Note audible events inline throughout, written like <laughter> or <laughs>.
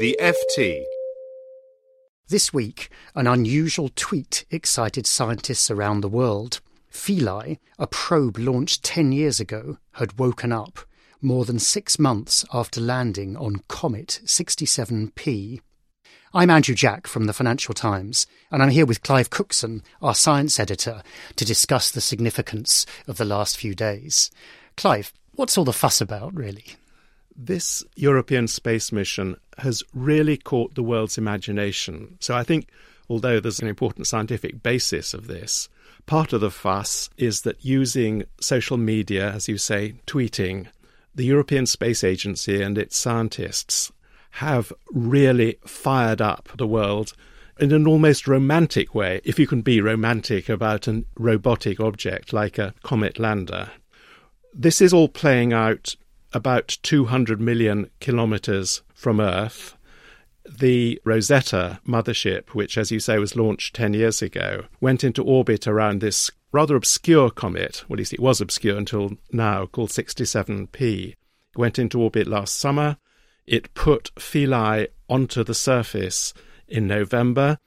The FT. This week, an unusual tweet excited scientists around the world. Philae, a probe launched 10 years ago, had woken up more than six months after landing on Comet 67P. I'm Andrew Jack from the Financial Times, and I'm here with Clive Cookson, our science editor, to discuss the significance of the last few days. Clive, what's all the fuss about, really? This European space mission has really caught the world's imagination. So I think, although there's an important scientific basis of this, part of the fuss is that using social media, as you say, tweeting, the European Space Agency and its scientists have really fired up the world in an almost romantic way, if you can be romantic about a robotic object like a comet lander. This is all playing out about 200 million kilometres from Earth. The Rosetta mothership, which, as you say, was launched 10 years ago, went into orbit around this rather obscure comet, well, at least it was obscure until now, called 67P. It went into orbit last summer. It put Philae onto the surface in November.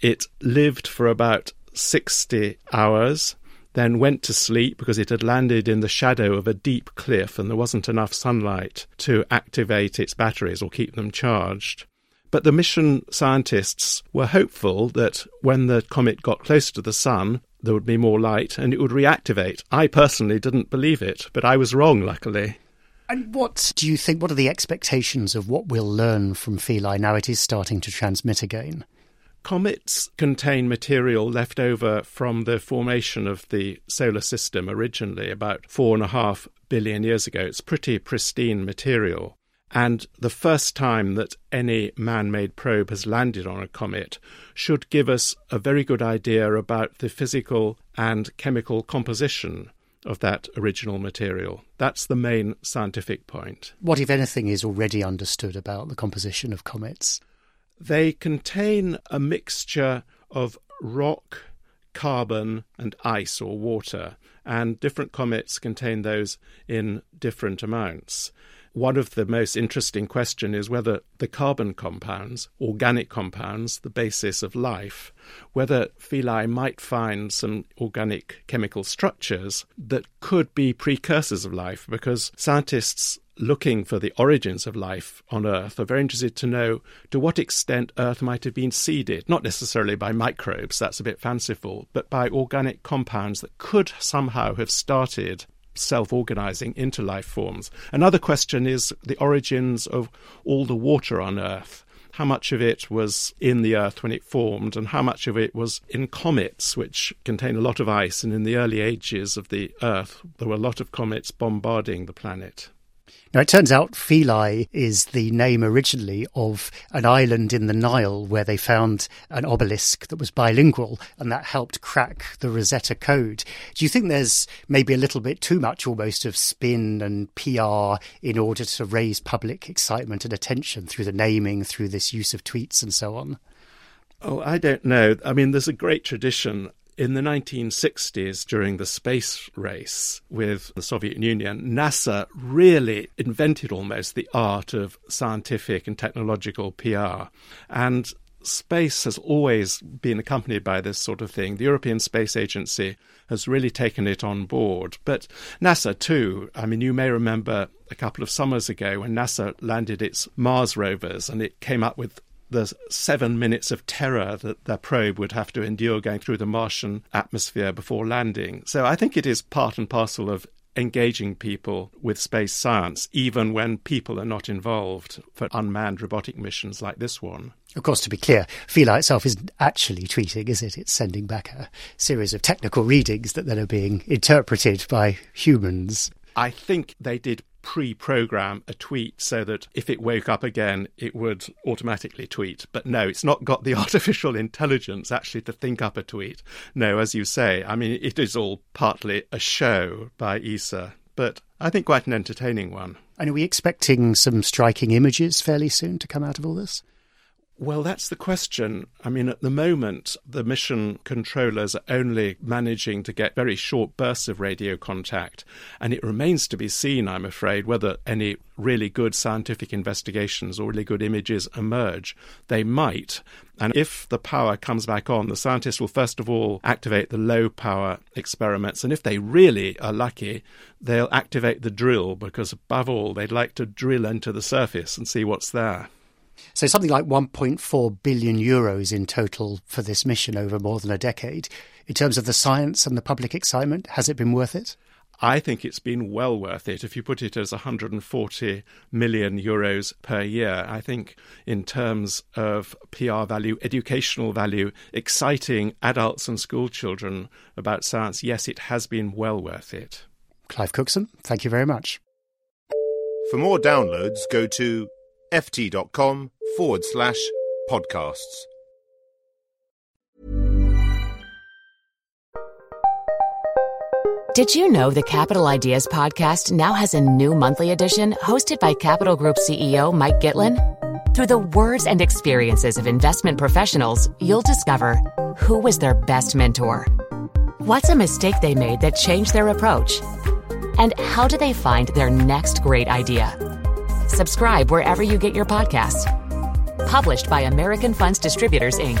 It lived for about 60 hours, then went to sleep because it had landed in the shadow of a deep cliff and there wasn't enough sunlight to activate its batteries or keep them charged. But the mission scientists were hopeful that when the comet got closer to the sun, there would be more light and it would reactivate. I personally didn't believe it, but I was wrong, luckily. And what do you think? What are the expectations of what we'll learn from Philae now it is starting to transmit again? Comets contain material left over from the formation of the solar system originally, about four and a half billion years ago. It's pretty pristine material. And the first time that any man made probe has landed on a comet should give us a very good idea about the physical and chemical composition of that original material. That's the main scientific point. What, if anything, is already understood about the composition of comets? They contain a mixture of rock, carbon, and ice or water, and different comets contain those in different amounts. One of the most interesting questions is whether the carbon compounds, organic compounds, the basis of life, whether Philae might find some organic chemical structures that could be precursors of life, because scientists looking for the origins of life on Earth are very interested to know to what extent Earth might have been seeded, not necessarily by microbes, that's a bit fanciful, but by organic compounds that could somehow have started self organizing into life forms. Another question is the origins of all the water on Earth. How much of it was in the Earth when it formed, and how much of it was in comets, which contain a lot of ice? And in the early ages of the Earth, there were a lot of comets bombarding the planet. Now, it turns out Philae is the name originally of an island in the Nile where they found an obelisk that was bilingual, and that helped crack the Rosetta code. Do you think there's maybe a little bit too much almost of spin and PR in order to raise public excitement and attention through the naming, through this use of tweets and so on? Oh, I don't know. I mean, there's a great tradition in the 1960s, during the space race with the Soviet Union, NASA really invented almost the art of scientific and technological PR. And space has always been accompanied by this sort of thing. The European Space Agency has really taken it on board. But NASA, too, I mean, you may remember a couple of summers ago when NASA landed its Mars rovers and it came up with the seven minutes of terror that the probe would have to endure going through the Martian atmosphere before landing. So I think it is part and parcel of engaging people with space science, even when people are not involved for unmanned robotic missions like this one. Of course, to be clear, Philae itself isn't actually tweeting, is it? It's sending back a series of technical readings that then are being interpreted by humans. I think they did pre program a tweet so that if it woke up again, it would automatically tweet. But no, it's not got the <laughs> artificial intelligence actually to think up a tweet. No, as you say, I mean, it is all partly a show by ESA, but I think quite an entertaining one. And are we expecting some striking images fairly soon to come out of all this? Well, that's the question. I mean, at the moment, the mission controllers are only managing to get very short bursts of radio contact, and it remains to be seen, I'm afraid, whether any really good scientific investigations or really good images emerge. They might. And if the power comes back on, the scientists will first of all activate the low power experiments. And if they really are lucky, they'll activate the drill because, above all, they'd like to drill into the surface and see what's there. So something like 1.4 billion euros in total for this mission over more than a decade. In terms of the science and the public excitement, has it been worth it? I think it's been well worth it. If you put it as 140 million euros per year, I think in terms of PR value, educational value, exciting adults and school children about science, yes, it has been well worth it. Clive Cookson, thank you very much. For more downloads, go to ft.com forward slash podcasts. Did you know the Capital Ideas podcast now has a new monthly edition hosted by Capital Group CEO Mike Gitlin? Through the words and experiences of investment professionals, you'll discover who was their best mentor, what's a mistake they made that changed their approach, and how do they find their next great idea. Subscribe wherever you get your podcasts. Published by American Funds Distributors, Inc.